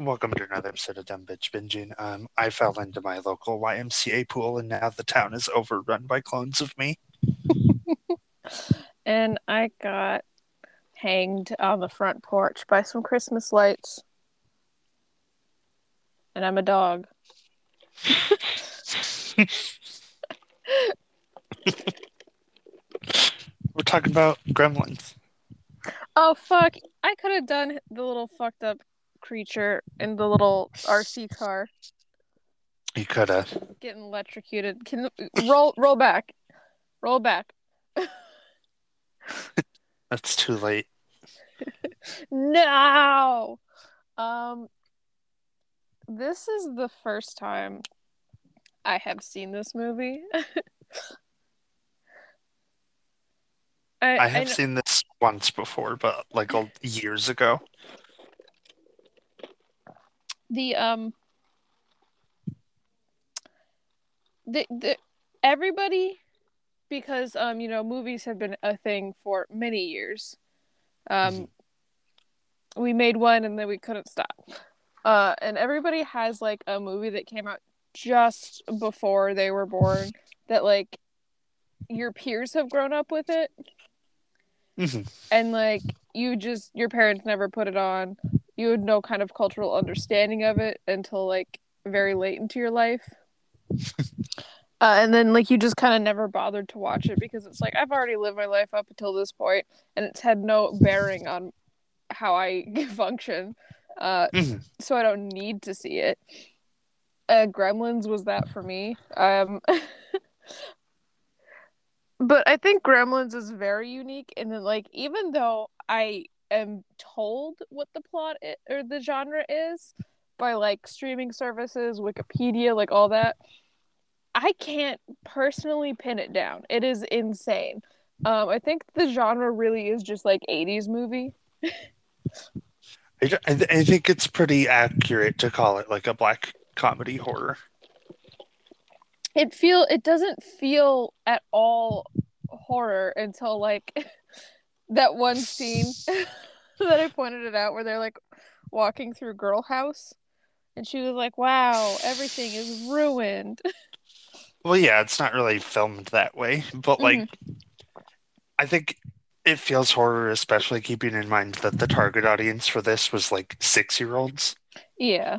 Welcome to another episode of Dumb Bitch Binging. Um, I fell into my local YMCA pool, and now the town is overrun by clones of me. and I got hanged on the front porch by some Christmas lights. And I'm a dog. We're talking about gremlins. Oh fuck! I could have done the little fucked up creature in the little RC car You could have. getting electrocuted. Can roll roll back, roll back. That's too late. No. Um. This is the first time I have seen this movie. I, I have kn- seen this once before, but like a- years ago. the um the the everybody because um you know movies have been a thing for many years um Mhm. we made one and then we couldn't stop uh and everybody has like a movie that came out just before they were born that like your peers have grown up with it Mhm. and like you just your parents never put it on. You had no kind of cultural understanding of it until like very late into your life. Uh, and then like you just kind of never bothered to watch it because it's like i've already lived my life up until this point and it's had no bearing on how i function. Uh, Mhm. so i don't need to see it. Uh, gremlins was that for me. Um but i think gremlins is very unique and then like even though i am told what the plot or the genre is by like streaming services wikipedia like all that i can't personally pin it down. It is insane. Um i think the genre really is just like 80s movie. I, I think it's pretty accurate to call it like a black comedy horror. It feel it doesn't feel at all horror until like that one scene that I pointed it out where they're like walking through girl house and she was like wow everything is ruined. Well, yeah, it's not really filmed that way, but like, mm-hmm. I think it feels horror, especially keeping in mind that the target audience for this was like six year olds. yeah.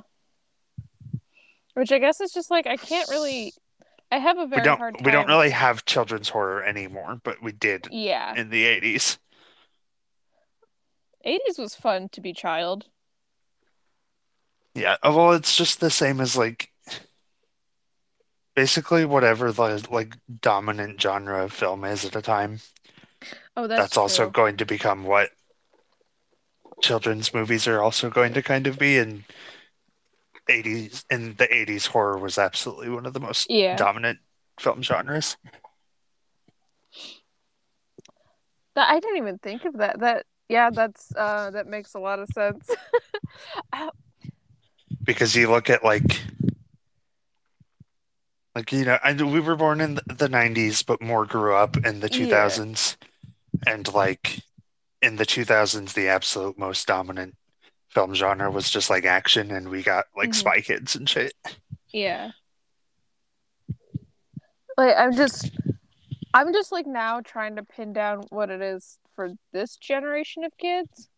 Which I guess is just like I can't really I have a very We don't hard time we don't really have children's horror anymore, but we did yeah in the eighties. 80s was fun to be child Yeah, uh, well, it's just the same as like basically whatever the like dominant genre of film is at a time. oh that's, That's, also going to become what children's movies are also going to kind of be. And 80s in the 80s, horror was absolutely one of the most yeah dominant film genres. That I didn't even think of that. That yeah, that's uh that makes a lot of sense. because you look at like like you know I we were born in the 90s but more grew up in the Yeah. 2000s and like in the 2000s the absolute most dominant film genre was just like action and we got like Mhm. spy kids and shit yeah. Like I'm just I'm just like now trying to pin down what it is for this generation of kids.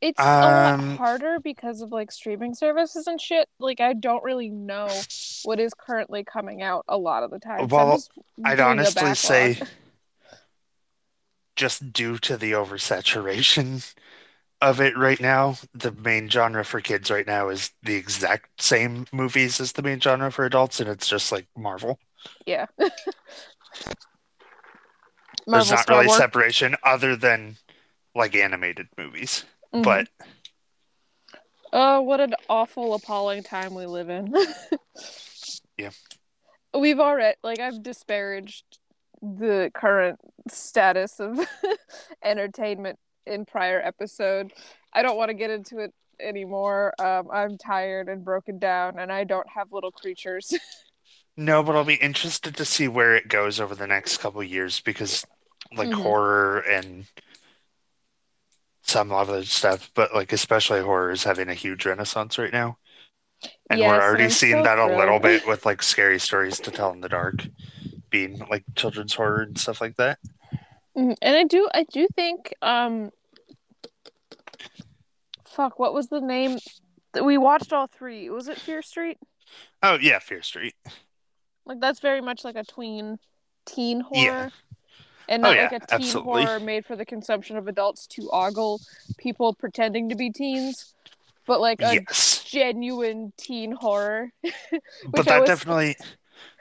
It's a lot Um, harder because of like streaming services and shit. Like I don't really know what is currently coming out a lot of the time. 'cause I'm Well, just I'd honestly say just due to the oversaturation of it right now, the main genre for kids right now is the exact same movies as the main genre for adults, and it's just like Marvel. yeah. There's not Star really Wars. separation other than like animated movies. Mhm. But Oh, what an awful, appalling time we live in. Yeah. We've already, like, I've disparaged the current status of entertainment in prior episode. I don't want to get into it anymore. Um, I'm tired and broken down, and I don't have little creatures. no, but I'll be interested to see where it goes over the next couple years because like Mhm. horror and some other stuff, but like especially horror is having a huge renaissance right now. And Yes, we're already I'm seeing so that a little bit with like scary stories to tell in the dark being like children's horror and stuff like that. Mhm. And I do I do think um fuck, what was the name that we watched all three. Was it Fear Street? Oh yeah, Fear Street. Like that's very much like a tween teen horror. Yeah. And Oh, not yeah, like a teen absolutely. horror made for the consumption of adults to ogle people pretending to be teens, but like a yes. genuine teen horror. But that was- definitely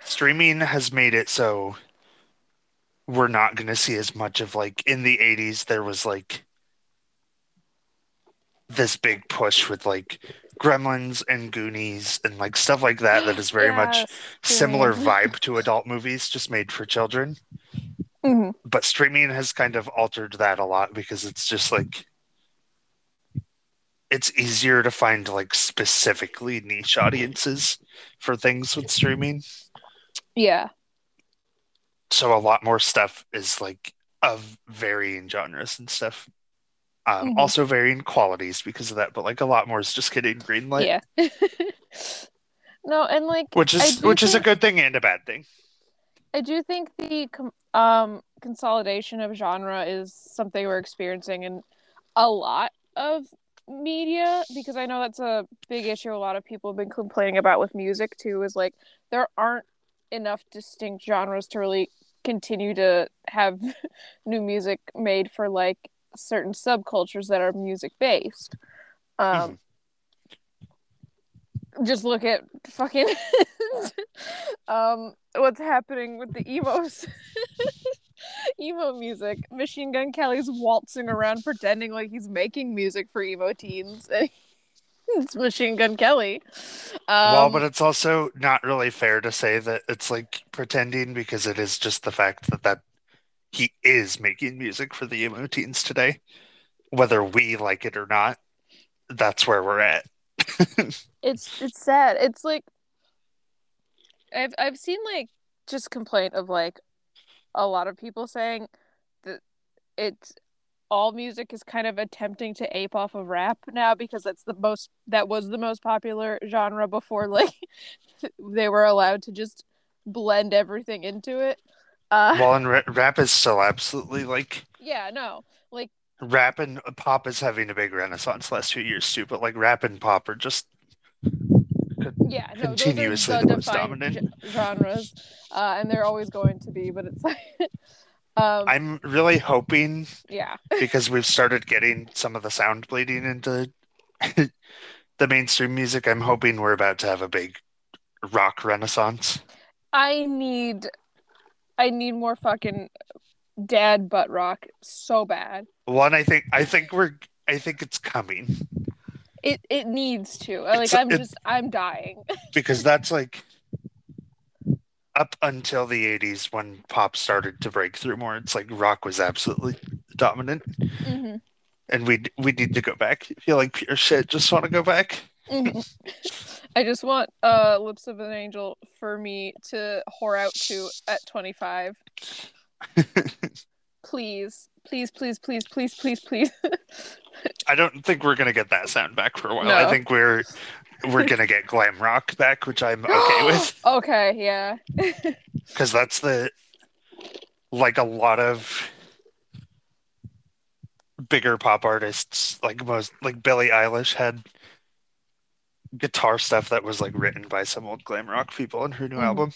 streaming has made it so we're not going to see as much of like in the 80s there was like this big push with like gremlins and goonies and like stuff like that that is very much Yes, similar vibe to adult movies just made for children Mhm. but streaming has kind of altered that a lot because it's just like it's easier to find like specifically niche audiences for things with streaming Yeah. So a lot more stuff is like of varying genres and stuff um, Mhm. also varying qualities because of that but like a lot more is just getting green light. yeah. no, and like which is which is a good thing and a bad thing I do think the com- um consolidation of genre is something we're experiencing in a lot of media because I know that's a big issue a lot of people have been complaining about with music too is like there aren't enough distinct genres to really continue to have new music made for like certain subcultures that are music based. Um just look at fucking um what's happening with the emos emo music. Machine gun kelly's waltzing around pretending like he's making music for emo teens it's machine gun kelly. Um, well but it's also not really fair to say that it's like pretending because it is just the fact that that he is making music for the emo teens today. Whether we like it or not that's where we're at. It's it's sad. It's like i've i've seen like just complaint of like a lot of people saying that it's all music is kind of attempting to ape off of rap now because that's the most that was the most popular genre before like they were allowed to just blend everything into it uh well and ra- rap is still absolutely like yeah no like rap and pop is having a big renaissance the last few years too but like rap and pop are just yeah no Continuously the the most dominant. ge- genres uh and they're always going to be but it's like um i'm really hoping yeah because we've started getting some of the sound bleeding into the mainstream music i'm hoping we're about to have a big rock renaissance I need I need more fucking dad butt rock so bad. one i think i think we're i think it's coming It it needs to. Like It's- I'm it- just I'm dying. because that's like up until the 80s when pop started to break through more it's like rock was absolutely dominant hmm and we we need to go back I feel like pure shit just want to go back hmm I just want uh Lips of an Angel for me to whore out to at 25. Please. Please, please, please, please, please, please. I don't think we're gonna get that sound back for a while. No. I think we're we're gonna get glam rock back, which I'm okay with okay, yeah. because that's the like a lot of bigger pop artists, like most like Billie Eilish had guitar stuff that was like written by some old glam rock people in her new Mhm. album,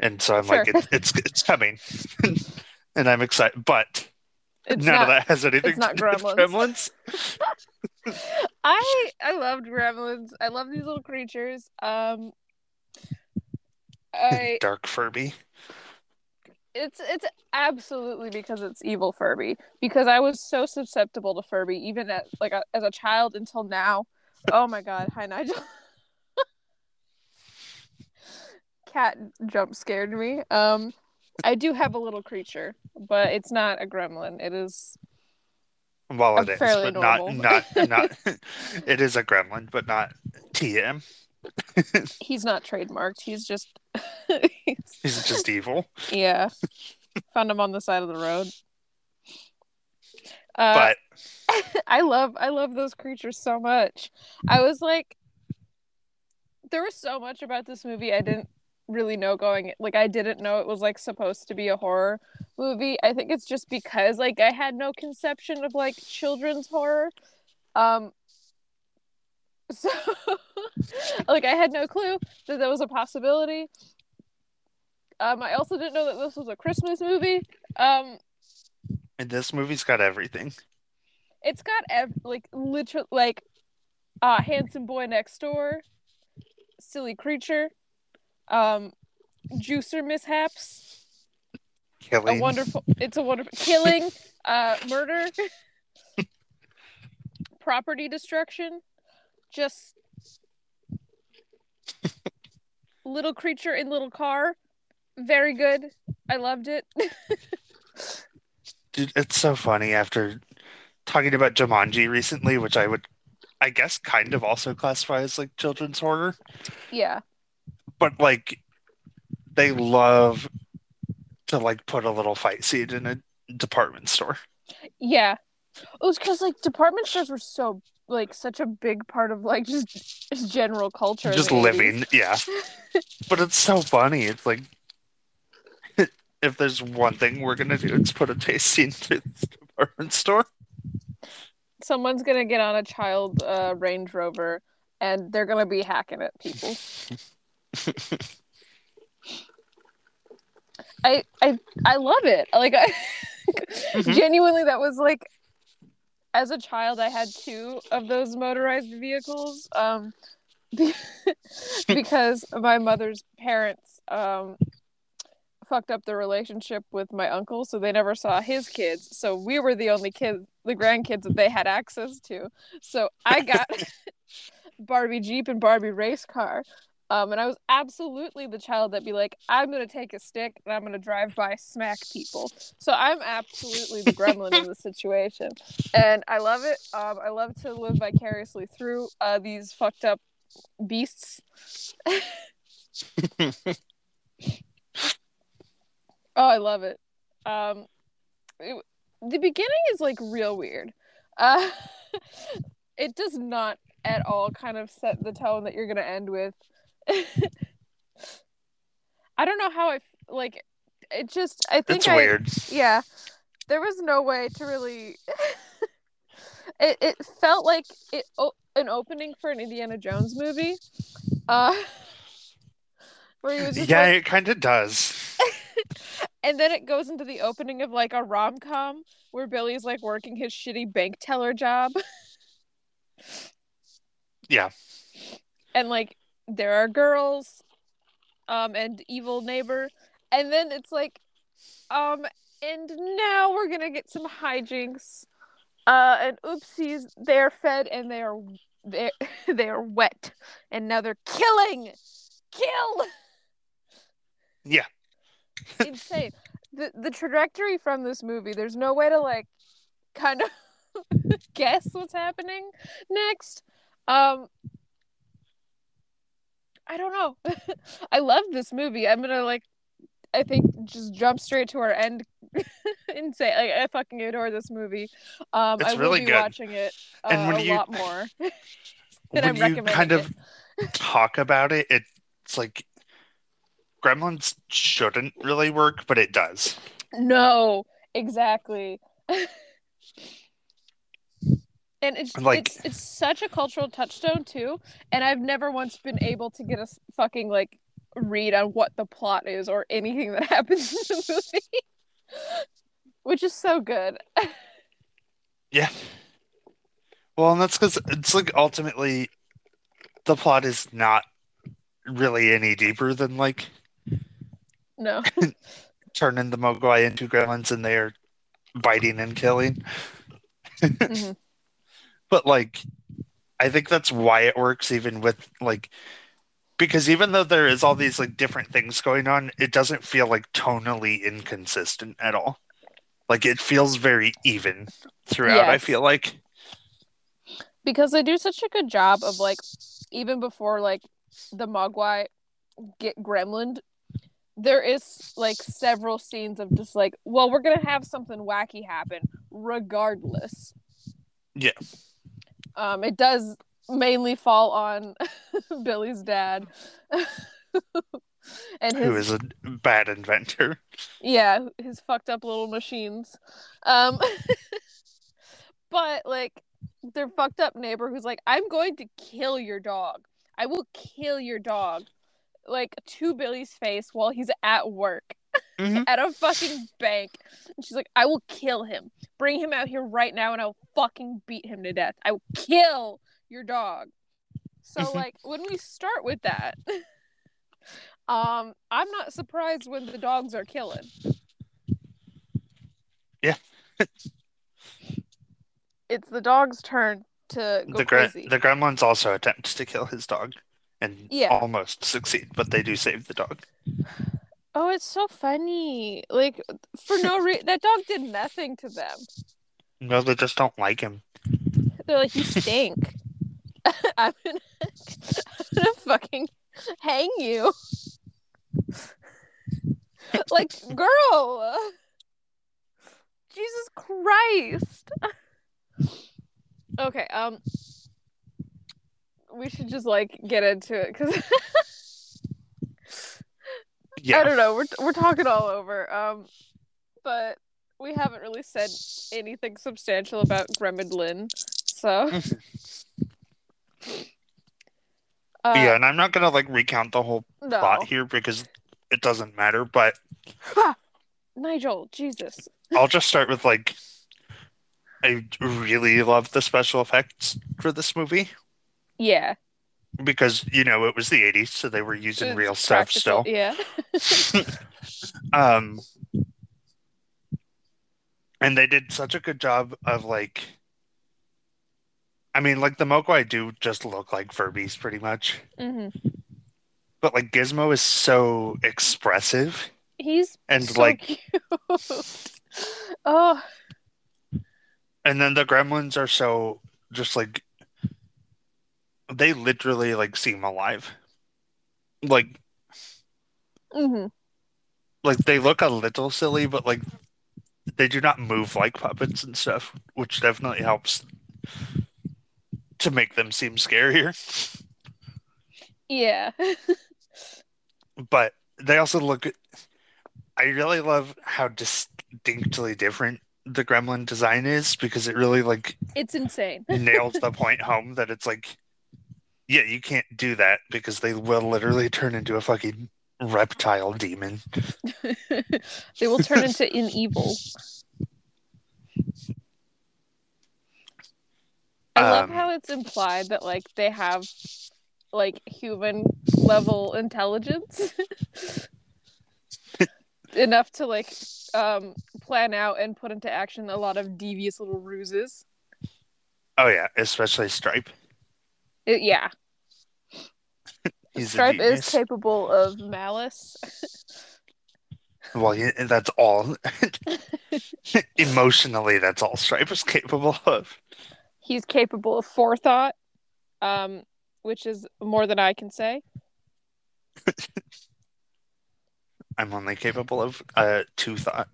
and so I'm like, it, it's it's coming, and I'm excited, but. It's None not, of that has anything it's not to do with Gremlins. I I loved gremlins. I love these little creatures. Um I Dark Furby. it's it's absolutely because it's evil Furby because I was so susceptible to Furby even at like a, as a child until now. Oh my god, hi Nigel. Cat jump scared me. Um I do have a little creature, but it's not a gremlin. It is Well, it is, but not normal. not not. it is a gremlin, but not TM. he's not trademarked. He's just He's just evil. yeah. Found him on the side of the road. Uh, but I love I love those creatures so much. I was like there was so much about this movie I didn't really know going like I didn't know it was like supposed to be a horror movie. I think it's just because like I had no conception of like children's horror. Um so like I had no clue that that was a possibility. Um I also didn't know that this was a Christmas movie. Um and this movie's got everything. it's got ev- like literal like uh handsome boy next door silly creature um juicer mishaps. Killing. a wonderful it's a wonderful killing uh murder property destruction just little creature in little car. Very good. I loved it. Dude, it's so funny after talking about Jumanji recently, which I would, I guess, kind of also classify as like children's horror. yeah But like, they love to like put a little fight scene in a department store. yeah it was because like department stores were so like such a big part of like just, just general culture Just the 80s. living, yeah. but it's so funny. It's like, if there's one thing we're gonna do, it's put a scene through this department store. someone's gonna get on a child uh, Range Rover and they're gonna be hacking at people. I I I love it. Like I Mhm. genuinely that was like as a child I had two of those motorized vehicles um because my mother's parents um fucked up the relationship with my uncle so they never saw his kids so we were the only kids the grandkids that they had access to so i got barbie jeep and barbie race car um, and i was absolutely the child that'd be like i'm gonna take a stick and i'm gonna drive by smack people so i'm absolutely the gremlin in the situation and i love it um, i love to live vicariously through uh, these fucked up beasts Oh, I love it. Um, it- the beginning is like real weird. Uh, it does not at all kind of set the tone that you're gonna end with. I don't know how I like. It just. I think It's I. weird. Yeah, there was no way to really. it it felt like it o- an opening for an Indiana Jones movie. Uh, where he was just Yeah, like, it kind of does. and then it goes into the opening of like a rom com where Billy's like working his shitty bank teller job. Yeah. And like there are girls, um, and evil neighbor. And then it's like, um, and now we're gonna get some hijinks. Uh, and oopsies, they're fed and they are they they are wet, and now they're killing, kill. Yeah. insane. The the trajectory from this movie, there's no way to like kind of guess what's happening next. Um I don't know. I love this movie. I'm gonna like I think just jump straight to our end and say like I fucking adore this movie. Um It's I will really be good. watching it uh, And when a you- lot more. and when I'm you kind of talk about it, it's like Gremlins shouldn't really work, but it does. No, exactly. And it's Like- it's it's such a cultural touchstone too, and I've never once been able to get a fucking like read on what the plot is or anything that happens in the movie, which is so good. Yeah. Well, and that's because it's like ultimately the plot is not really any deeper than like No, turning the Mogwai into gremlins and they're biting and killing. Mhm. But like, I think that's why it works, even with like, because even though there is all these like different things going on, it doesn't feel like tonally inconsistent at all. Like it feels very even throughout. I feel like. because they do such a good job of like even before like the Mogwai get gremlined there is like several scenes of just like well we're gonna have something wacky happen regardless. Yeah. Um, it does mainly fall on Billy's dad. and his Who is a bad inventor. yeah, his fucked up little machines. Um but like their fucked up neighbor who's like, I'm going to kill your dog. I will kill your dog. Like to Billy's face while he's at work Mhm. at a fucking bank. And she's like, I will kill him. Bring him out here right now and I'll fucking beat him to death. I will kill your dog. So Mhm. like when we start with that, um, I'm not surprised when the dogs are killing. Yeah. it's the dog's turn to go The, crazy. the gremlins also attempt to kill his dog and Yeah. almost succeed, but they do save the dog. Oh, it's so funny. Like for no reason, that dog did nothing to them. No, they just don't like him. They're like, you stink. I'm gonna, I'm gonna fucking hang you. like, girl. Jesus Christ. okay, um, we should just like get into it because Yeah. I don't know. We're we're talking all over. Um, but we haven't really said anything substantial about Gremlin, so. Uh, yeah, and I'm not gonna like recount the whole no. plot here because it doesn't matter, but Nigel, Jesus. I'll just start with like I really love the special effects for this movie Yeah. Because you know it was the 80s, so they were using It's real stuff still. Yeah. um and they did such a good job of like I mean like the Mogwai do just look like Furbies pretty much. hmm But like Gizmo is so expressive He's and so like cute. oh, and then the gremlins are so just like they literally like seem alive. Like hmm like they look a little silly, but like they do not move like puppets and stuff, which definitely helps to make them seem scarier. yeah. But they also look. I really love how distinctly different the gremlin design is because it really like it's insane. nails the point home that it's like, yeah, you can't do that because they will literally turn into a fucking reptile demon. they will turn into an evil. I love Um, how it's implied that like they have like human level intelligence enough to like um plan out and put into action a lot of devious little ruses. Oh yeah, especially Stripe. It- yeah, Stripe is capable of malice. Well, yeah, that's all. Emotionally, that's all Stripe is capable of. He's capable of forethought, um, which is more than I can say. I'm only capable of uh, two thought.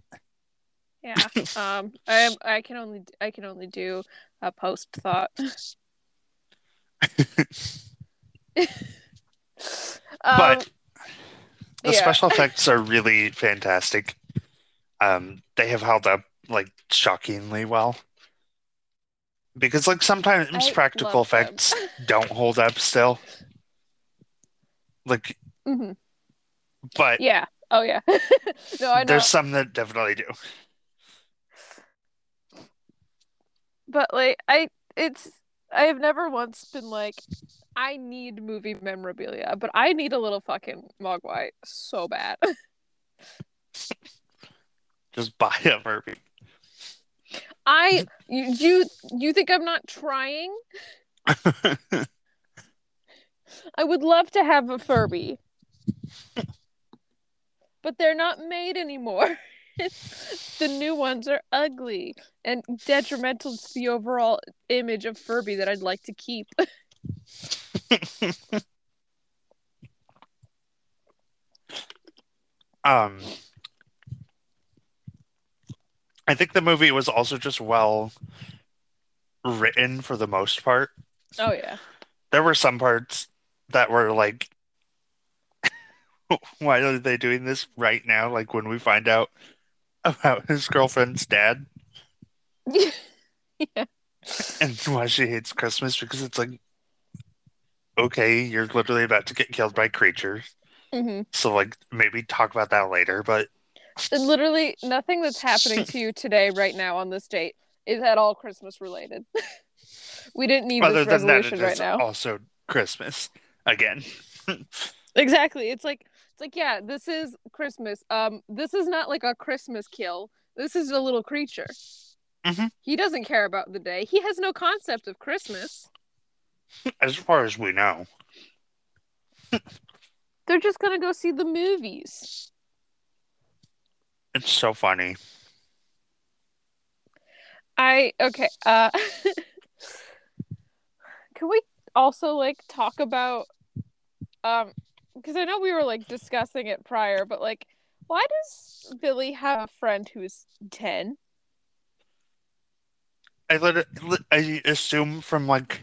Yeah. um, I. I can only. I can only do a post thought. Um, but the yeah. special effects are really fantastic. Um, they have held up like shockingly well. Because like sometimes I practical effects don't hold up still. Like, Mhm. but Yeah. Oh yeah. no, I know. there's some that definitely do. But like, I it's. I have never once been like, I need movie memorabilia, but I need a little fucking Mogwai so bad. Just buy a Furby. I you you you think I'm not trying? I would love to have a Furby. but they're not made anymore. the new ones are ugly and detrimental to the overall image of Furby that I'd like to keep. um I think the movie was also just well written for the most part. Oh yeah. There were some parts that were like, why are they doing this right now? Like when we find out about his girlfriend's dad yeah. and why she hates Christmas because it's like, okay, you're literally about to get killed by creatures. hmm So like maybe talk about that later, but literally nothing that's happening to you today, right now, on this date, is at all Christmas related. we didn't need other this than that, right now. also Christmas again. Exactly. It's like like yeah, this is Christmas. Um, this is not like a Christmas kill. This is a little creature. Mhm. He doesn't care about the day. He has no concept of Christmas. As far as we know, They're just gonna go see the movies. it's so funny. I okay. Uh, can we also like talk about um because I know we were like discussing it prior, but like why does Billy have a friend who's ten? I let I assume from like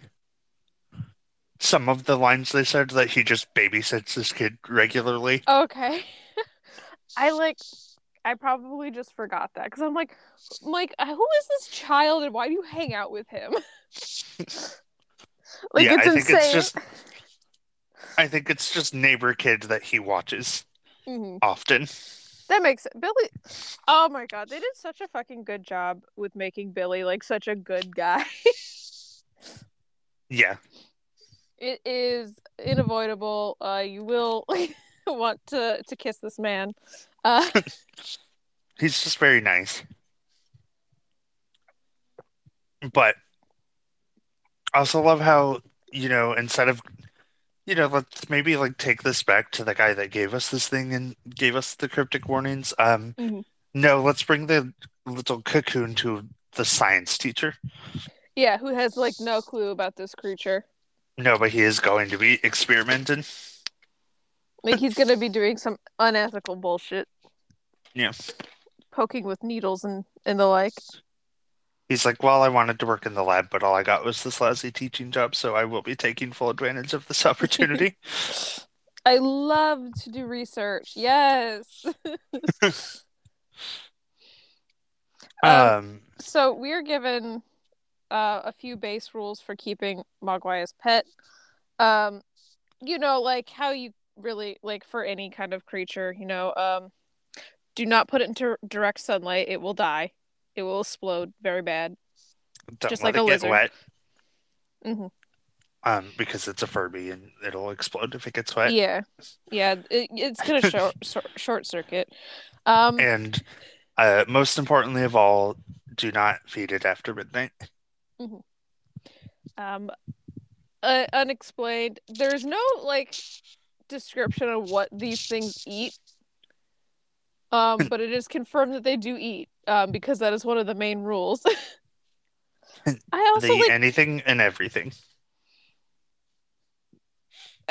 some of the lines they said that he just babysits this kid regularly. Okay. I like I probably just forgot that because I'm like, like uh, who is this child and why do you hang out with him? like yeah, it's I think insane. it's just I think it's just neighbor kid that he watches Mhm. often. That makes it. Billy. Oh my god, they did such a fucking good job with making Billy like such a good guy. Yeah. it is unavoidable. Uh, you will want to to kiss this man. Uh, He's just very nice. But I also love how, you know, instead of, you know, let's maybe like take this back to the guy that gave us this thing and gave us the cryptic warnings. Um, Mhm. no, let's bring the little cocoon to the science teacher. yeah, who has like no clue about this creature? No, but he is going to be experimenting. Like he's gonna be doing some unethical bullshit. Yeah. Poking with needles and and the like. He's like, well, I wanted to work in the lab, but all I got was this lousy teaching job, so I will be taking full advantage of this opportunity. I love to do research. Yes. um, um, so we're given uh, a few base rules for keeping Mogwai as pet. Um, you know, like how you really like for any kind of creature. You know, um, do not put it into direct sunlight; it will die. It will explode very bad. don't just like a get lizard. wet. Mhm. Um, because it's a Furby and it'll explode if it gets wet. Yeah, yeah, it, it's gonna short short, short circuit. Um, And uh, most importantly of all, do not feed it after midnight. um uh, unexplained there's no like description of what these things eat um but it is confirmed that they do eat um because that is one of the main rules i also eat like anything and everything.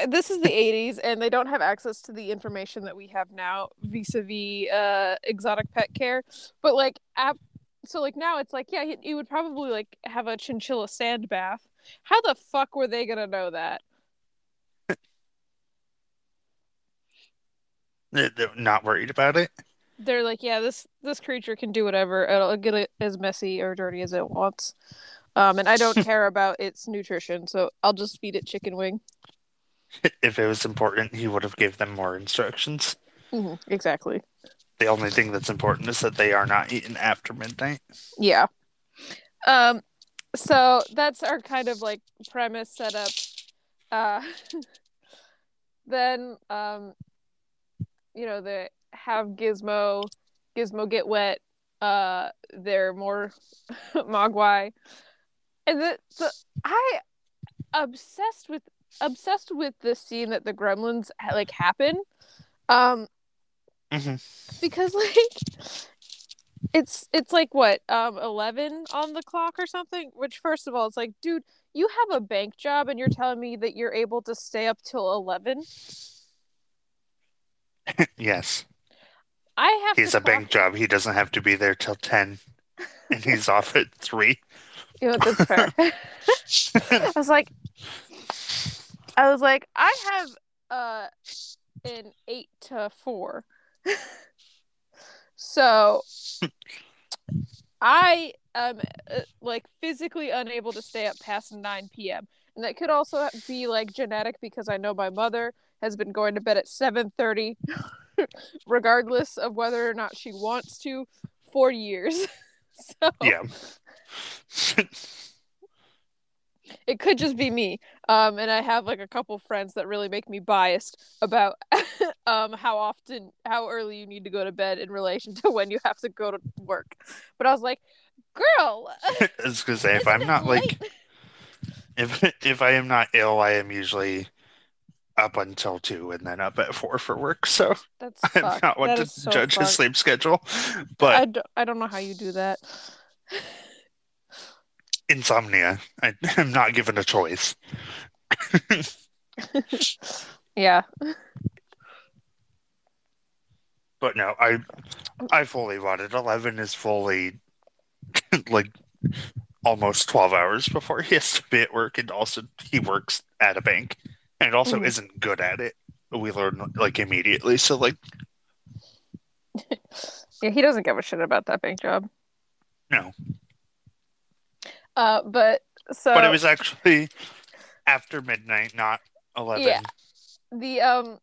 this is the 80s and they don't have access to the information that we have now vis-a-vis uh exotic pet care but like app so like now it's like yeah you- you would probably like have a chinchilla sand bath how the fuck were they gonna know that They're not worried about it. They're like, yeah, this this creature can do whatever. It'll get it as messy or dirty as it wants. Um, and I don't care about its nutrition, so I'll just feed it chicken wing. If it was important, he would have gave them more instructions. hmm exactly. The only thing that's important is that they are not eaten after midnight. Yeah. Um, so that's our kind of like premise setup. Uh, then um, you know, they have Gizmo, Gizmo get wet. Uh, they're more Mogwai, and the the I obsessed with obsessed with the scene that the Gremlins like happen. Um, hmm because like it's it's like what um 11 on the clock or something which first of all it's like dude you have a bank job and you're telling me that you're able to stay up till 11 yes, i have he's a bank job. He doesn't have to be there till ten. and he's off at three. Know, that's fair. I was like, I was like, I have uh an eight to four, so I am uh, like physically unable to stay up past nine p.m. And that could also be like genetic because I know my mother has been going to bed at seven thirty, regardless of whether or not she wants to, for years. so Yeah. it could just be me um and i have like a couple friends that really make me biased about um how often how early you need to go to bed in relation to when you have to go to work but i was like girl I was gonna say if I'm not like if if I am not ill, I am usually up until two and then up at four for work. So that's I'm fucked. not one That to so judge his sleep schedule. But d- I don't know how you do that insomnia, I, I'm not given a choice. yeah But no, I I fully it. Eleven is fully like almost twelve hours before he has to be at work, and also he works at a bank, and also Mhm. isn't good at it. We learn like immediately. So like, yeah he doesn't give a shit about that bank job no. uh but so But it was actually after midnight, not eleven. Yeah. the um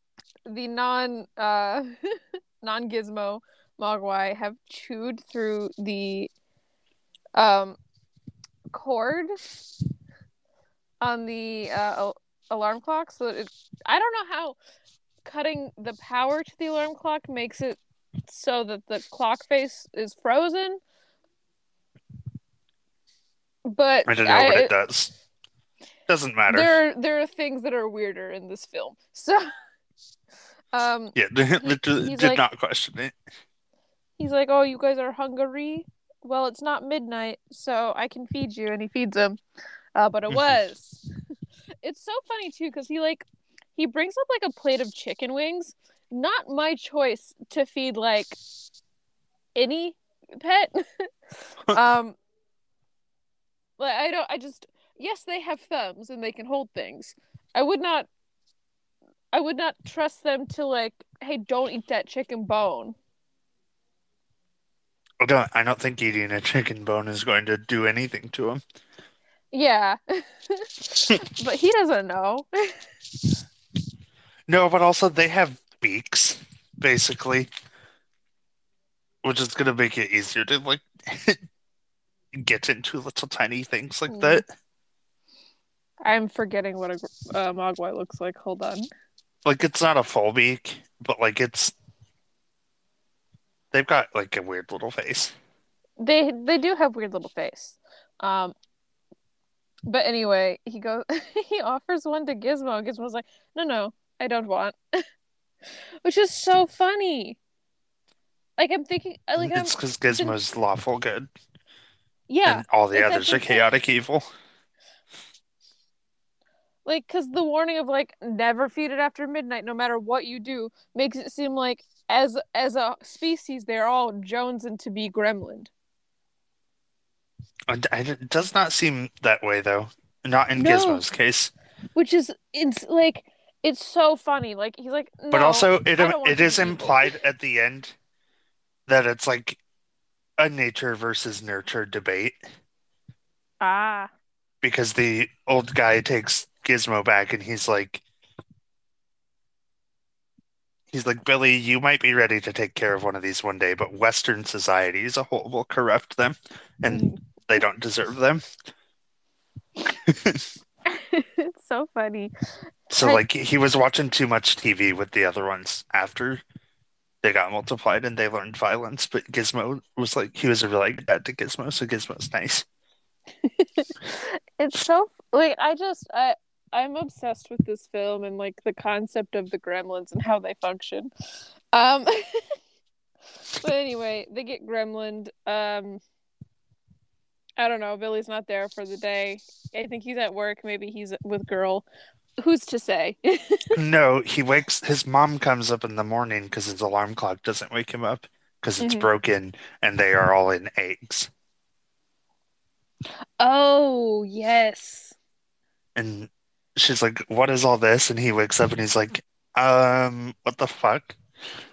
the non uh non gizmo mogwai have chewed through the um cord on the uh al- alarm clock so that it i don't know how cutting the power to the alarm clock makes it so that the clock face is frozen but I don't know what it does. Doesn't matter. there there are things that are weirder in this film so um yeah, he- did like- not question it. he's like oh you guys are hungry well it's not midnight so i can feed you and he feeds him uh, but it was it's so funny too because he like he brings up like a plate of chicken wings not my choice to feed like any pet um like i don't i just yes they have thumbs and they can hold things i would not i would not trust them to like hey don't eat that chicken bone I don't. I don't think eating a chicken bone is going to do anything to him. Yeah but he doesn't know No, but also they have beaks, basically, which is going to make it easier to like get into little tiny things like Mm. that. i'm forgetting what a uh, mogwai looks like hold on Like it's not a full beak, but like it's they've got like a weird little face. they they do have weird little face um but anyway he goes he offers one to gizmo gizmo's like no no i don't want. Which is so funny. Like i'm thinking like i'm it's because Gizmo's lawful good, yeah and all the like, others are chaotic evil. like because the warning of like never feed it after midnight no matter what you do makes it seem like as as a species they're all Jones and to be gremlin It does not seem that way though. Not in No. Gizmo's case. which is it's like it's so funny like he's like But also, it I don't want it is be evil." implied at the end that it's like a nature versus nurture debate ah because the old guy takes Gizmo back and he's like, he's like, Billy, you might be ready to take care of one of these one day, but Western society as a whole will corrupt them and Mhm. They don't deserve them. it's so funny So I- like he was watching too much TV with the other ones after they got multiplied and they learned violence, but Gizmo was like he was really bad to Gizmo, so Gizmo's nice. it's so like i just i i'm obsessed with this film and like the concept of the gremlins and how they function um but anyway they get gremlined um i don't know billy's not there for the day i think he's at work maybe he's with girl who's to say No, he wakes his mom comes up in the morning because his alarm clock doesn't wake him up because it's Mhm. broken and they are all in eggs. Oh, yes. And she's like, What is all this? And he wakes up and he's like, Um, what the fuck?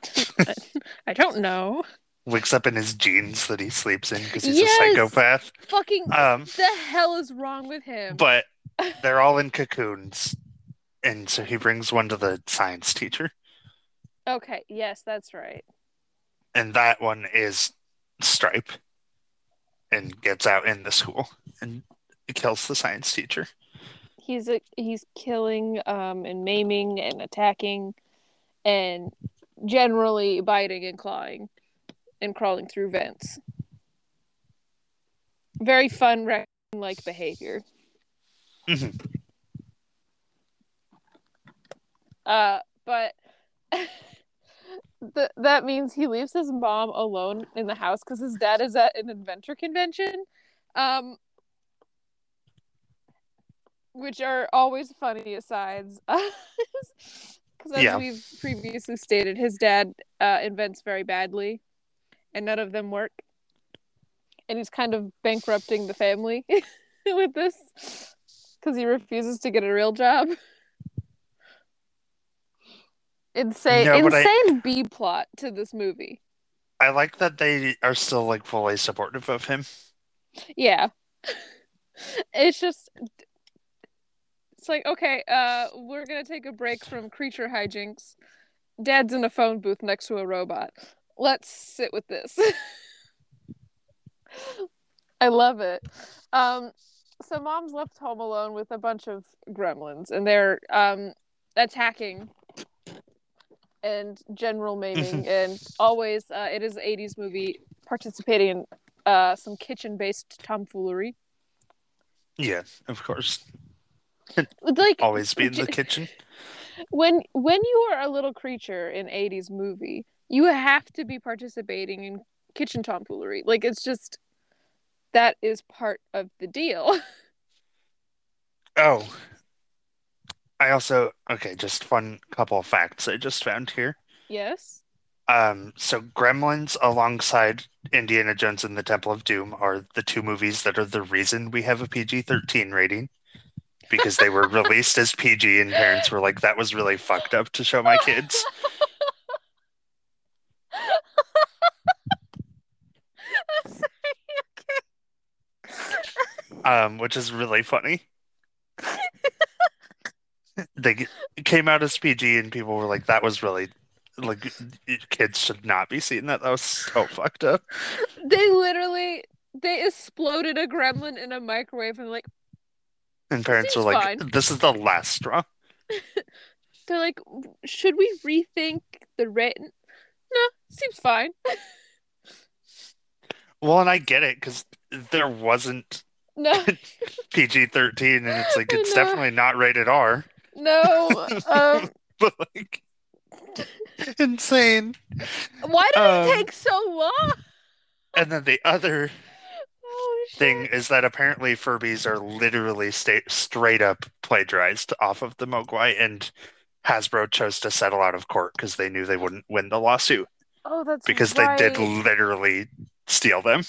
I don't know. Wakes up in his jeans that he sleeps in because he's Yes! a psychopath. Fucking Um, the hell is wrong with him? but they're all in cocoons. And so he brings one to the science teacher. okay, yes, that's right. And that one is Stripe. And gets out in the school and kills the science teacher. He's a, he's killing um and maiming and attacking and generally biting and clawing and crawling through vents. Very fun like behavior. Mhm. Uh, but th- that means he leaves his mom alone in the house because his dad is at an adventure convention, um, which are always funny asides. Because as Yeah. we've previously stated, his dad uh, invents very badly, and none of them work. And he's kind of bankrupting the family with this because he refuses to get a real job. Insane, No, insane B plot to this movie. I like that they are still like fully supportive of him. Yeah, it's just it's like okay, uh, we're gonna take a break from creature hijinks. Dad's in a phone booth next to a robot. Let's sit with this. I love it. Um, so mom's left home alone with a bunch of gremlins, and they're um attacking and general maiming, and always uh, it is an '80s movie participating in uh some kitchen-based tomfoolery. Yeah, of course. Like Always be in the kitchen. when when you are a little creature in 80s movie you have to be participating in kitchen tomfoolery like it's just that is part of the deal Oh. I also okay, just fun couple of facts I just found here. yes Um, so Gremlins alongside Indiana Jones and the Temple of Doom are the two movies that are the reason we have a PG-13 rating because they were released as PG and parents were like that was really fucked up to show my kids. Um, which is really funny. They came out as PG and people were like that was really like kids should not be seeing that. That was so fucked up. they literally they exploded a gremlin in a microwave and like And parents were like, fine. this is the last straw. they're like should we rethink the written?" no seems fine Well, and I get it because there wasn't no PG 13, and it's like, it's know. definitely not rated R, no um but like, insane. why did Um, it take so long And then the other oh thing is that apparently Furbies are literally sta- straight up plagiarized off of the Mogwai, and Hasbro chose to settle out of court because they knew they wouldn't win the lawsuit Oh, that's because right. they did literally steal them.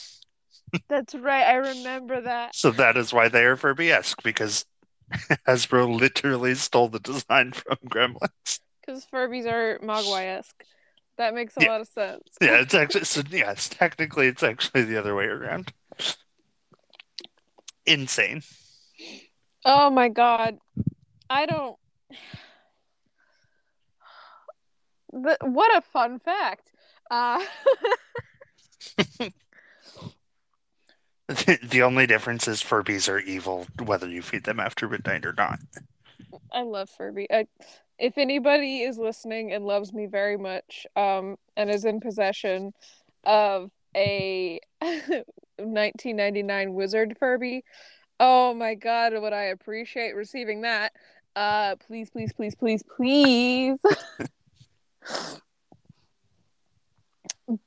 That's right. I remember that. So that is why they are Furby-esque because Hasbro literally stole the design from Gremlins. Because Furbies are Mogwai-esque. That makes a Yeah. lot of sense. Yeah, it's actually so it's technically it's actually the other way around. Insane. Oh my god. I don't. The, what a fun fact. Uh, The, only difference is Furbies are evil whether you feed them after midnight or not. I love Furby. I, if anybody is listening and loves me very much, um, and is in possession of a 1999 Wizard Furby, oh my god, would I appreciate receiving that? Uh, please, please, please, please, please.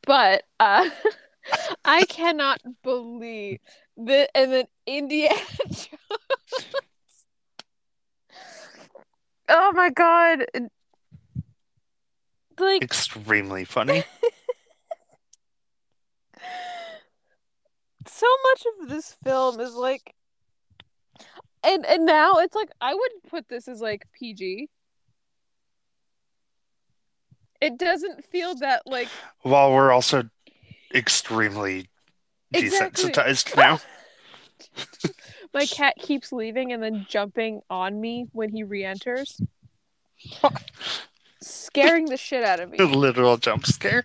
but uh, I cannot believe that, and then Indiana Jones. Oh my god. Like Extremely funny. so much of this film is like and and now it's like I wouldn't put this as like PG. It doesn't feel that like While we're also extremely Exactly. desensitized now. my cat keeps leaving and then jumping on me when he re-enters. Scaring the shit out of me. Literal jump scare.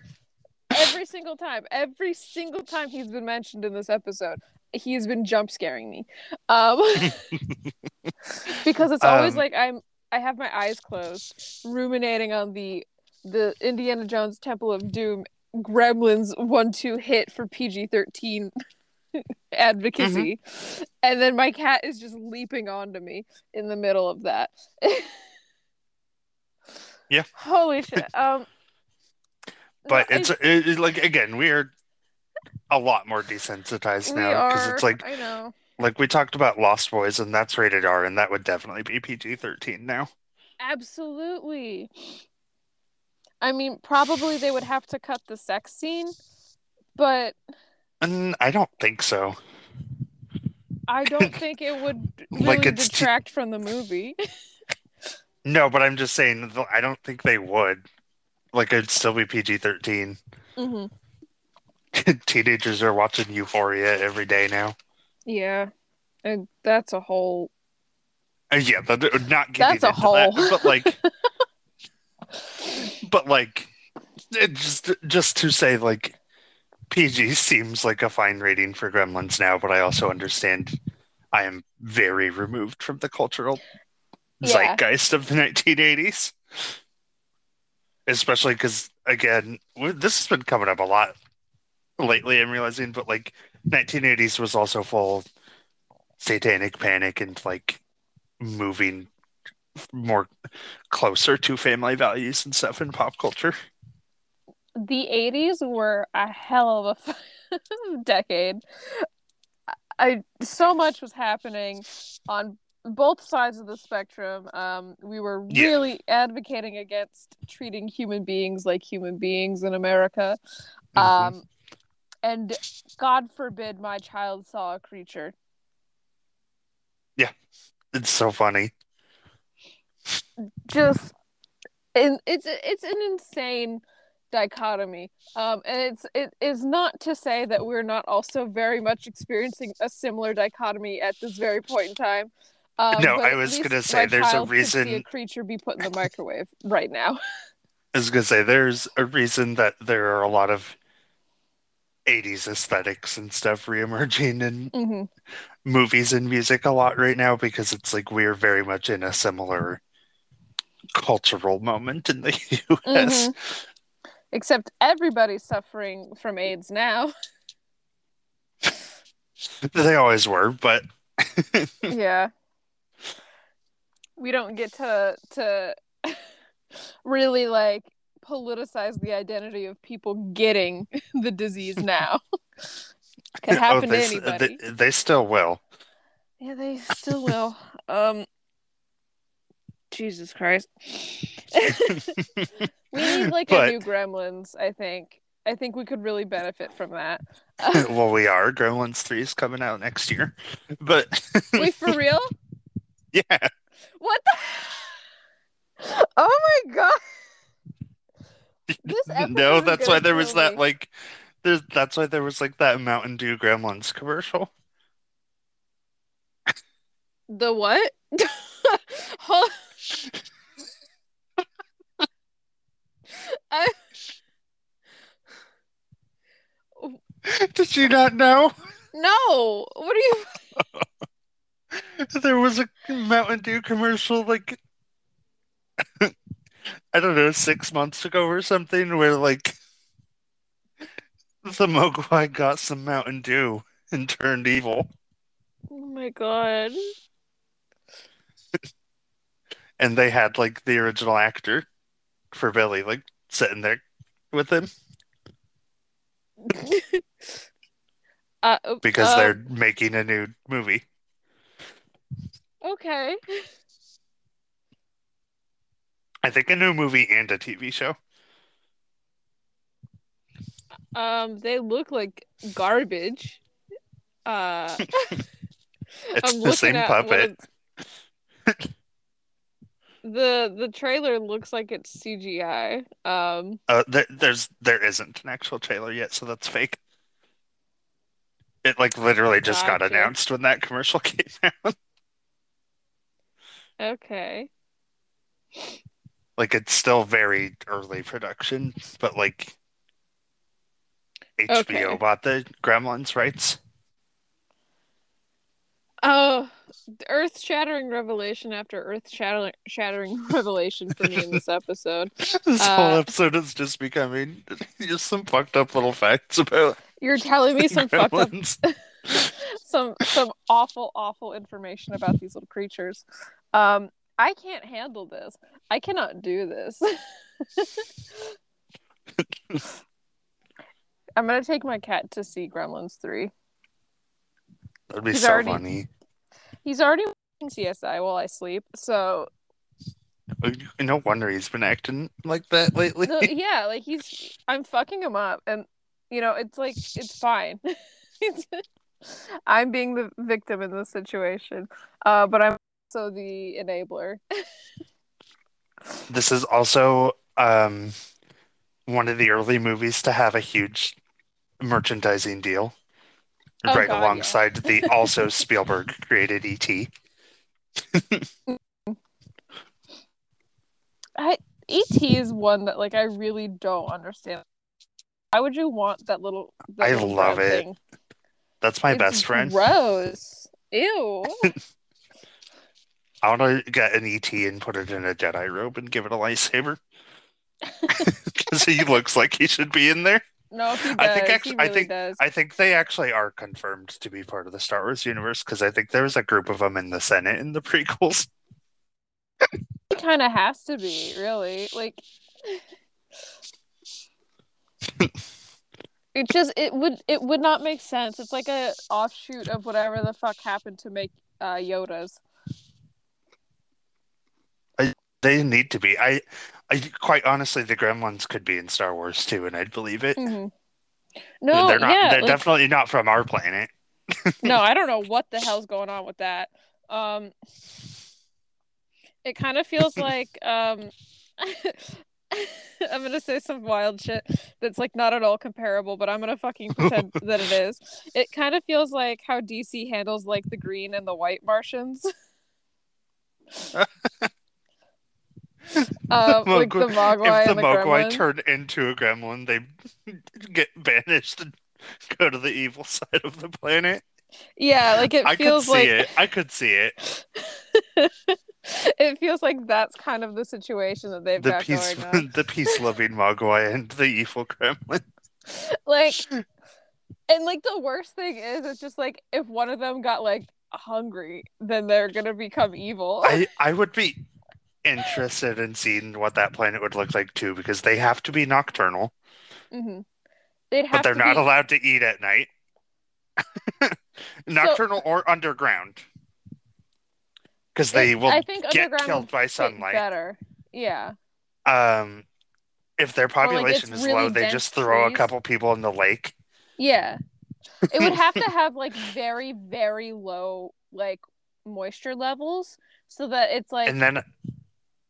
every single time every single time he's been mentioned in this episode he's been jump scaring me um because it's always Um, like i'm i have my eyes closed ruminating on the the indiana jones temple of doom gremlins one two hit for pg-13 advocacy and then my cat is just leaping onto me in the middle of that Yeah. holy shit um But no, it's it, it- like again, we are a lot more desensitized now because it's like i know like we talked about Lost Boys and that's rated R and that would definitely be PG thirteen now. Absolutely. I mean, probably they would have to cut the sex scene, but And I don't think so. I don't think it would really Like, it's t- detract from the movie. No, but I'm just saying I don't think they would. Like it'd still be PG thirteen. hmm Teenagers are watching Euphoria every day now. Yeah, and that's a whole. Uh, yeah, but not getting That's a whole. that, but like, but like, it just just to say like, PG seems like a fine rating for Gremlins now, but I also understand I am very removed from the cultural Yeah. zeitgeist of the 1980s, especially because again, this has been coming up a lot lately. I'm realizing, but like, 1980s was also full of satanic panic and like moving more closer to family values and stuff in pop culture. The '80s were a hell of a decade. I so much was happening on both sides of the spectrum. Um, we were Yeah. really advocating against treating human beings like human beings in America. Mhm. Um, and God forbid my child saw a creature. Yeah, it's so funny. Just, and it's it's an insane dichotomy. Um, and it's it is not to say that we're not also very much experiencing a similar dichotomy at this very point in time. Um, No, I was gonna say there's a child could see reason- a creature be put in the microwave right now. I was gonna say there's a reason that there are a lot of 80s aesthetics and stuff reemerging in hmm movies and music a lot right now because it's like we're very much in a similar cultural moment in the US. Except everybody's suffering from AIDS now. They always were, but yeah. We don't get to to really like politicize the identity of people getting the disease now. Could happen oh, they, to anybody. They, they still will. Yeah, they still will. Um Jesus Christ. we need like But- a new Gremlins, I think. I think we could really benefit from that. well, we are. Gremlins 3 is coming out next year. But Wait, for real? yeah, What the? Oh my god! This no, that's why there was kill that like there's that's why there was like that Mountain Dew Gremlins commercial. The what? I, Did you not know? no. What are you? There was a Mountain Dew commercial like I don't know, six months ago or something where like the Mogwai got some Mountain Dew and turned evil. Oh my god. And they had like the original actor for Billy like sitting there with him uh, because uh, they're making a new movie. okay. I think a new movie and a TV show. Um, they look like garbage. Uh, It's I'm the same puppet. of- the the trailer looks like it's CGI. Um, Uh, there, there's there isn't an actual trailer yet, so that's fake. It like literally just got announced when that commercial came out. okay. Like it's still very early production, but like HBO Okay. bought the Gremlins rights. Oh, earth shattering revelation after earth shattering shattering revelation for me in this episode. This whole Uh, episode is just becoming just some fucked up little facts about You're telling me some fucked up, some some awful, awful information about these little creatures. Um, I can't handle this. I cannot do this. I'm gonna take my cat to see Gremlins three. That'd be He's so already- funny. He's already watching CSI while I sleep, so No wonder he's been acting like that lately. No, yeah, like he's I'm fucking him up and you know, it's like it's fine. I'm being the victim in this situation. Uh but I'm also the enabler. This is also um, one of the early movies to have a huge merchandising deal, Oh, right God, yeah. alongside the also Spielberg created ET. I ET is one that like I really don't understand. Why would you want that little that I little love it. thing? That's my It's best friend. Gross. Ew. I want to get an ET and put it in a Jedi robe and give it a lightsaber because he looks like he should be in there. No, he does. I think actu- he I think- does. I think they actually are confirmed to be part of the Star Wars universe because I think there was a group of them in the Senate in the prequels. It kind of has to be, really. Like, it just it would it would not make sense. It's like a offshoot of whatever the fuck happened to make uh, Yodas. They need to be. I, I quite honestly, the Gremlins could be in Star Wars too, and I'd believe it. hmm No, they're not. yeah, they're like- definitely not from our planet. no, I don't know what the hell's going on with that. Um, it kind of feels like um, I'm gonna say some wild shit that's like not at all comparable, but I'm gonna fucking pretend that it is. It kind of feels like how DC handles like the green and the white Martians. Um, like the Mogwai- if the the Mogwai Gremlin. turn into a Gremlin, they get banished and go to the evil side of the planet. yeah, like it I feels like it. I could see it. it feels like that's kind of the situation that they've The got peace, going on. the peace-loving Mogwai and the evil Gremlin. like and like the worst thing is it's just like if one of them got like hungry then they're gonna become evil I I would be interested in seeing what that planet would look like too, because they have to be nocturnal, hmm they'd have but they're not be, allowed to eat at night. nocturnal or underground, because they will I think get killed by sunlight. better. Yeah. Um if their like, population it's is really low they just throw a couple people in the lake. Yeah. It would have to have like very very low like moisture levels so that it's like and then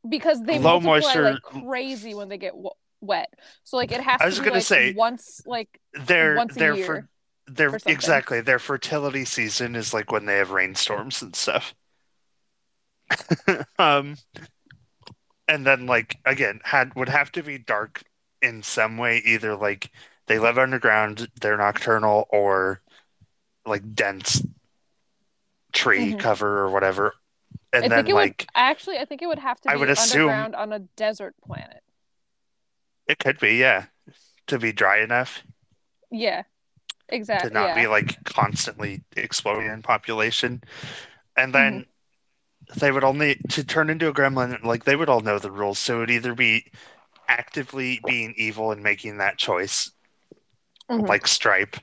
because they low moisture- like crazy when they get w- wet. So like it has I to was be gonna like say- once like they're once a they're year for their exactly their fertility season is like when they have rainstorms and stuff. Um and then like again had would have to be dark in some way either like they live underground they're nocturnal or like dense tree Mhm. cover or whatever and I then think it would actually. I think it would have to be I would assume- underground on a desert planet. it could be yeah to be dry enough Yeah, exactly. to not Yeah, be like constantly exploding in population. And then Mm-hmm. they would only to turn into a gremlin, like they would all know the rules. So it would either be actively being evil and making that choice, Mhm. like Stripe,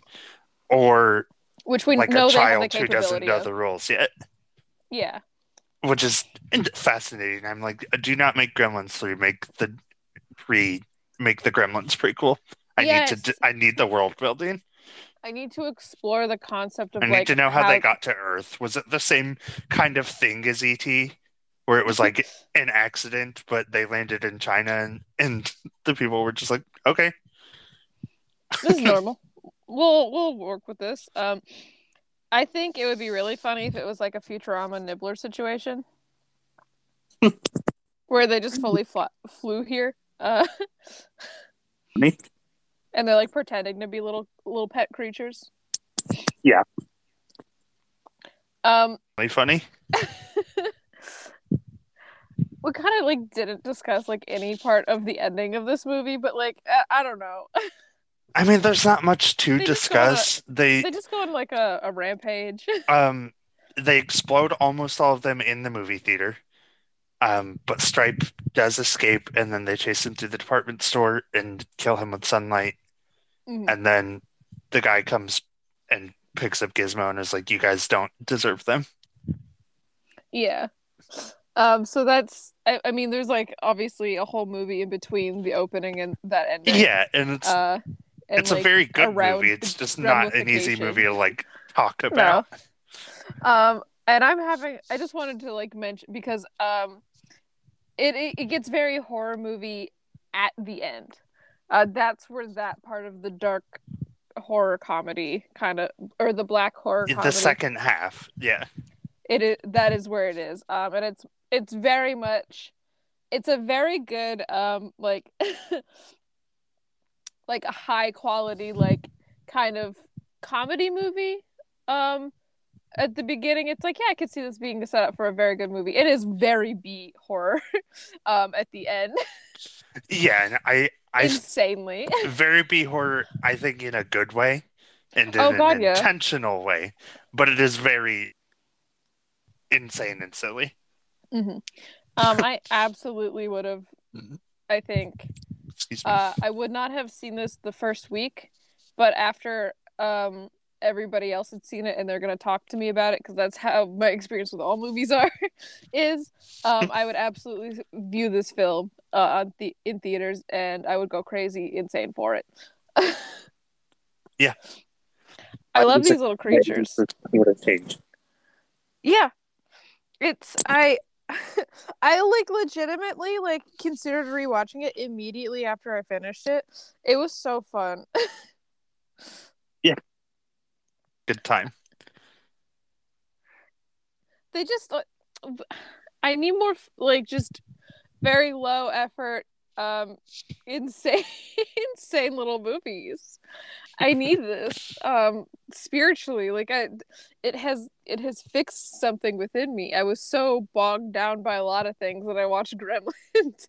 or which we like know a they have the child who doesn't know of. the rules yet, Yeah, which is fascinating. I'm like, do not make Gremlins three, make the pre, make the Gremlins prequel. I need to, I need the world building. I need to explore the concept of I need like to know how, they got to Earth. Was it the same kind of thing as ET, where it was like an accident, but they landed in China, and and the people were just like, okay, this is normal. we'll we'll work with this. Um, I think it would be really funny if it was like a Futurama Nibbler situation, where they just fully fl- flew here. Uh, Me? and they're like pretending to be little little pet creatures. Yeah. Um, really funny. we kind of like didn't discuss like any part of the ending of this movie, but like I, I don't know. I mean, there's not much to They just a- discuss. They they just go on like a, a rampage. um they explode almost all of them in the movie theater. Um, but Stripe does escape, and then they chase him through the department store and kill him with sunlight. Mhm. And then the guy comes and picks up Gizmo and is like, "You guys don't deserve them." Yeah. Um, so that's I, I mean, there's like obviously a whole movie in between the opening and that ending. Yeah, and it's Uh, it's a very good movie. It's just not an easy movie to like talk about. Um, and I'm having I just wanted to like mention because um, it it, it gets very horror movie at the end. Uh, that's where that part of the dark horror comedy kind of or the black horror The comedy second half, yeah, it is that is where it is um and it's it's very much it's a very good um like like a high quality like kind of comedy movie um at the beginning it's like yeah i could see this being set up for a very good movie it is very b horror um at the end yeah. And I I insanely very B horror. I think in a good way, and in Oh, an yeah. intentional way, but it is very insane and silly. um i absolutely would have Mhm. i think Excuse me. Uh, I would not have seen this the first week, but after um, everybody else had seen it and they're going to talk to me about it because that's how my experience with all movies are, is um, I would absolutely view this film uh, the- in theaters and I would go crazy, insane for it. Yeah. I love these little creatures. Would have changed. Yeah. It's I I like legitimately like considered rewatching it immediately after I finished it. It was so fun. Yeah. Good time. they just I need more like just very low effort um insane insane little movies. I need this um spiritually like I it has it has fixed something within me. I was so bogged down by a lot of things that I watched Gremlins.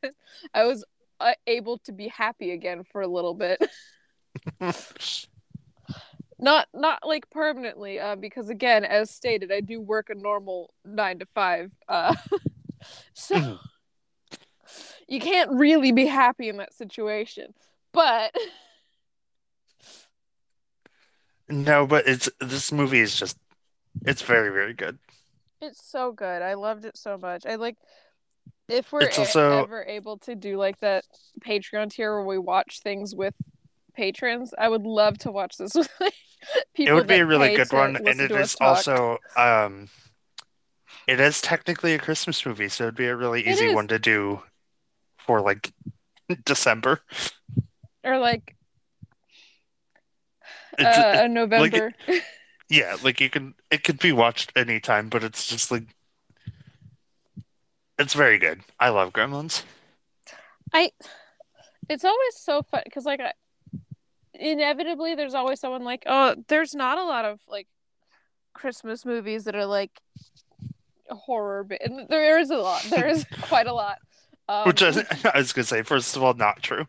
I was uh, able to be happy again for a little bit. not not like permanently uh, because again as stated i do work a normal nine to five uh, so Mhm. you can't really be happy in that situation but no, but it's this movie is just it's very very good. it's so good i loved it so much i like if we're It's also- ever able to do like that patreon tier where we watch things with patrons i would love to watch this with like, people it would be a really good one, and it is also um, it is technically a Christmas movie, so it'd be a really easy one to do for like December. or like Uh, a november yeah, like you can it could be watched anytime, but it's just like it's very good. I love Gremlins. I it's always so fun because like I, inevitably there's always someone like oh there's not a lot of like Christmas movies that are like horror but there is a lot there is quite a lot um, Which I, I was gonna say, first of all, not true.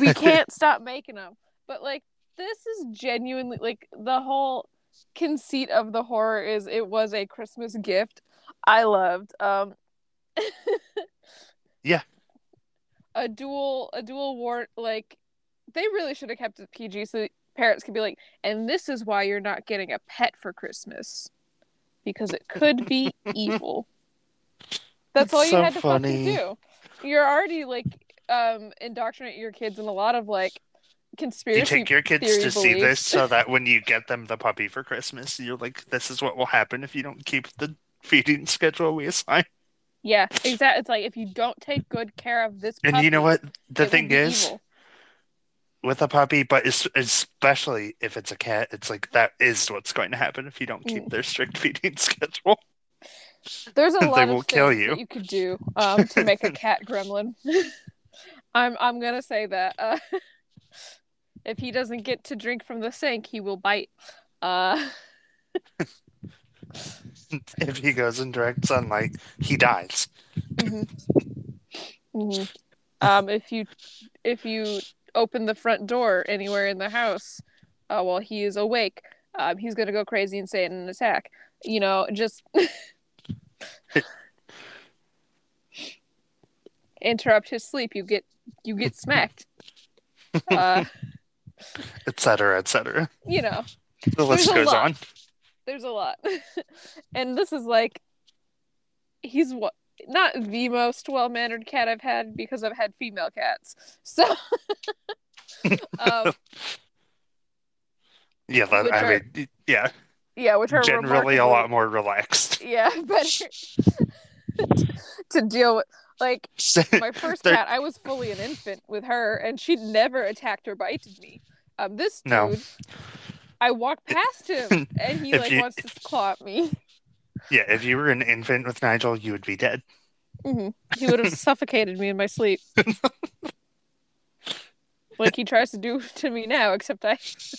we can't stop making them but like this is genuinely like the whole conceit of the horror is it was a Christmas gift I loved um Yeah. a dual a dual war like they really should have kept it PG so parents could be like and this is why you're not getting a pet for Christmas because it could be evil that's all you so had to funny. fucking do you're already like um indoctrinating your kids in a lot of like You take your kids to see this so that when you get them the puppy for Christmas, you're like, this is what will happen if you don't keep the feeding schedule we assign. Yeah, exactly. It's like if you don't take good care of this And you know what? The thing is, evil. with a puppy, but especially if it's a cat, it's like that is what's going to happen if you don't keep Mm. their strict feeding schedule. There's a They lot will of kill you. that you could do um, to make a cat gremlin. I'm I'm gonna say that uh, if he doesn't get to drink from the sink, he will bite. Uh, if he goes in direct sunlight, he dies. mhm. Mhm. Um, if you if you open the front door anywhere in the house uh, while he is awake, um, he's gonna go crazy and say it in an attack. You know, just interrupt his sleep. You get you get smacked. Uh, etc., etc. you know, The list goes lot. on. there's a lot, and this is like he's what not the most well mannered cat I've had because I've had female cats. So, um, Yeah, that, I are- mean, yeah, yeah, which are generally a lot more relaxed. yeah better to deal with. Like my first cat, I was fully an infant with her, and she never attacked or bited me. Um, this dude, No. I walked past him, and he like you- wants to claw at me. Yeah, if you were an infant with Nigel, you would be dead. hmm He would have suffocated me in my sleep. like he tries to do to me now, except I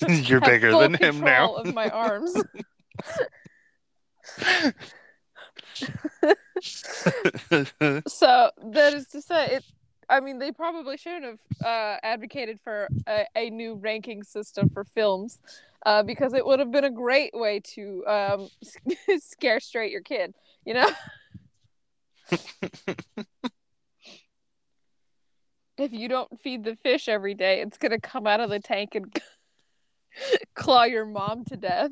You're bigger than him now. of my arms. so that is to say, it. I mean, they probably shouldn't have uh, advocated for a, a new ranking system for films, uh, because it would have been a great way to um, scare straight your kid. You know. if you don't feed the fish every day, it's gonna come out of the tank and claw your mom to death.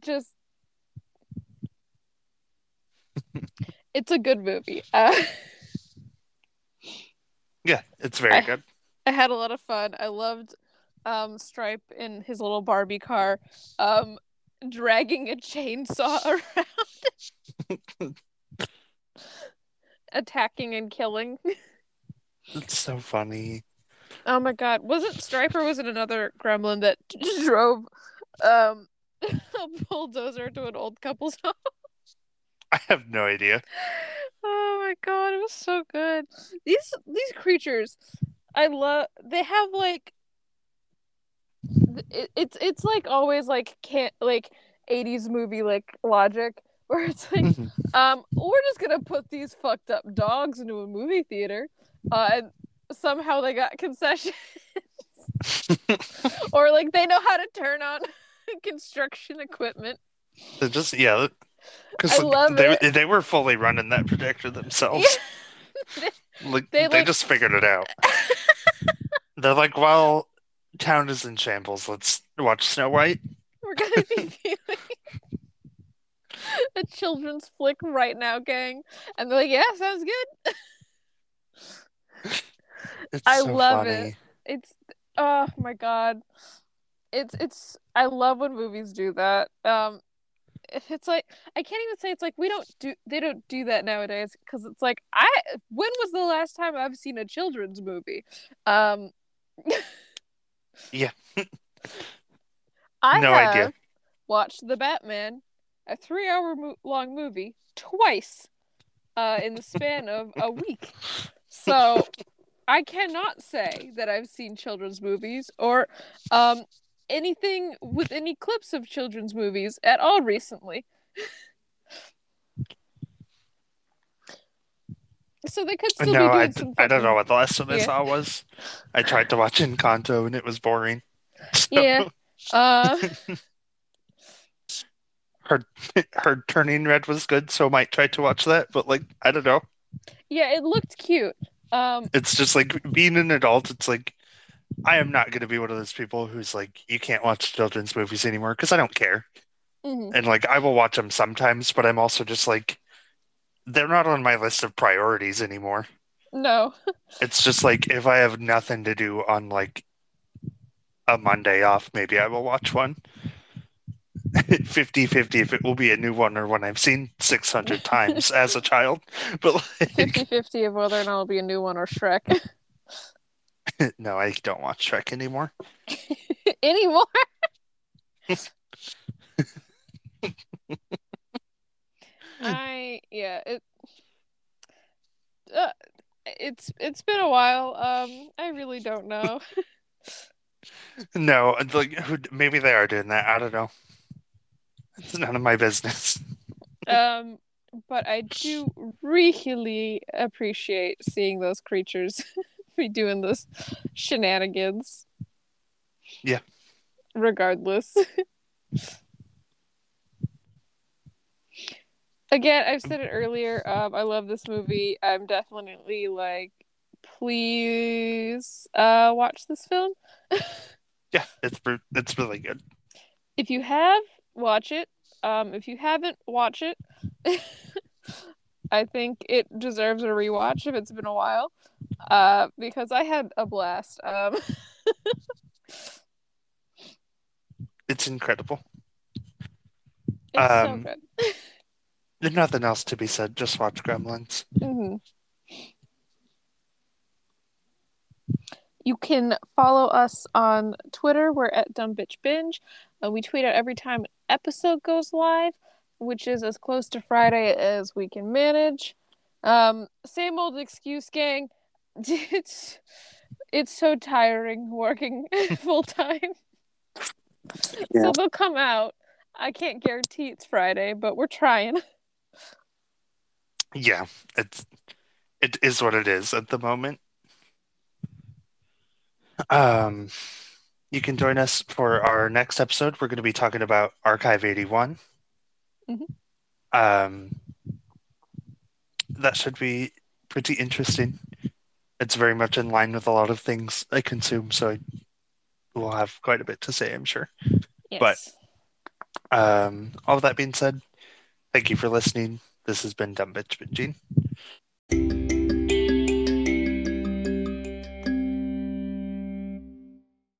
Just, it's a good movie. Uh, yeah, it's very I- good. I had a lot of fun. I loved um, Stripe in his little Barbie car, um, dragging a chainsaw around, attacking and killing. It's so funny. Oh my god. Was it Stripe or was it another gremlin that drove um a bulldozer to an old couple's home? I have no idea. Oh my god, it was so good. These these creatures, I love they have like it, it's it's like always like can't like 80s movie like logic where it's like um we're just gonna put these fucked up dogs into a movie theater uh and somehow they got concessions or like they know how to turn on construction equipment just yeah, because they it. they were fully running that projector themselves. like they, they, like- just figured it out. They're like, well, town is in shambles. Let's watch Snow White. we're gonna be viewing a children's flick right now gang and they're like yeah sounds good I so love funny. it. it's oh my god it's it's i love when movies do that um it's like i can't even say it's like we don't do they don't do that nowadays because it's like i when was the last time i've seen a children's movie um Yeah. i No have idea. watched the batman a three hour mo- long movie twice uh in the span of a week so I cannot say that I've seen children's movies or um, anything with any clips of children's movies at all recently. so they could still no, be doing I, some. I don't know what the last one I saw was. I tried to watch Encanto and it was boring. So, Yeah. Uh, her her turning red was good, so I might try to watch that. But like, I don't know. yeah, it looked cute. Um, It's just like being an adult. It's like I am not going to be one of those people who's like, you can't watch children's movies anymore because I don't care. mhm. And like, I will watch them sometimes, but I'm also just like, they're not on my list of priorities anymore. No. It's just like if I have nothing to do on like a Monday off, maybe I will watch one. 50 50 if it will be a new one or one I've seen 600 times as a child. But like, 50 50 of whether or not it'll be a new one or Shrek. no, I don't watch Shrek anymore. Anymore. I yeah it uh, it's it's been a while. Um, I really don't know. No, like maybe they are doing that. I don't know. It's none of my business. um, but I do really appreciate seeing those creatures be doing this shenanigans. Yeah. Regardless. Again, I've said it earlier. Um, I love this movie. I'm definitely like, please, uh, watch this film. Yeah, it's it's really good. if you have watch it um if you haven't watch it i think it deserves a rewatch if it's been a while uh because i had a blast um It's incredible. it's Um, so good There's nothing else to be said. Just watch Gremlins. Mhm. You can follow us on Twitter. We're at Dumb Bitch Binge. Uh, we tweet out every time an episode goes live, which is as close to Friday as we can manage. Um, same old excuse, gang. It's it's so tiring working full time. Yeah. So they'll come out. I can't guarantee it's Friday, but we're trying. Yeah, it's it is what it is at the moment. Um, you can join us for our next episode. We're going to be talking about Archive 81. Mhm. Um, that should be pretty interesting. It's very much in line with a lot of things I consume, so I will have quite a bit to say, I'm sure. Yes. But- Um, all that being said, thank you for listening. This has been Dumb Bitch Binging.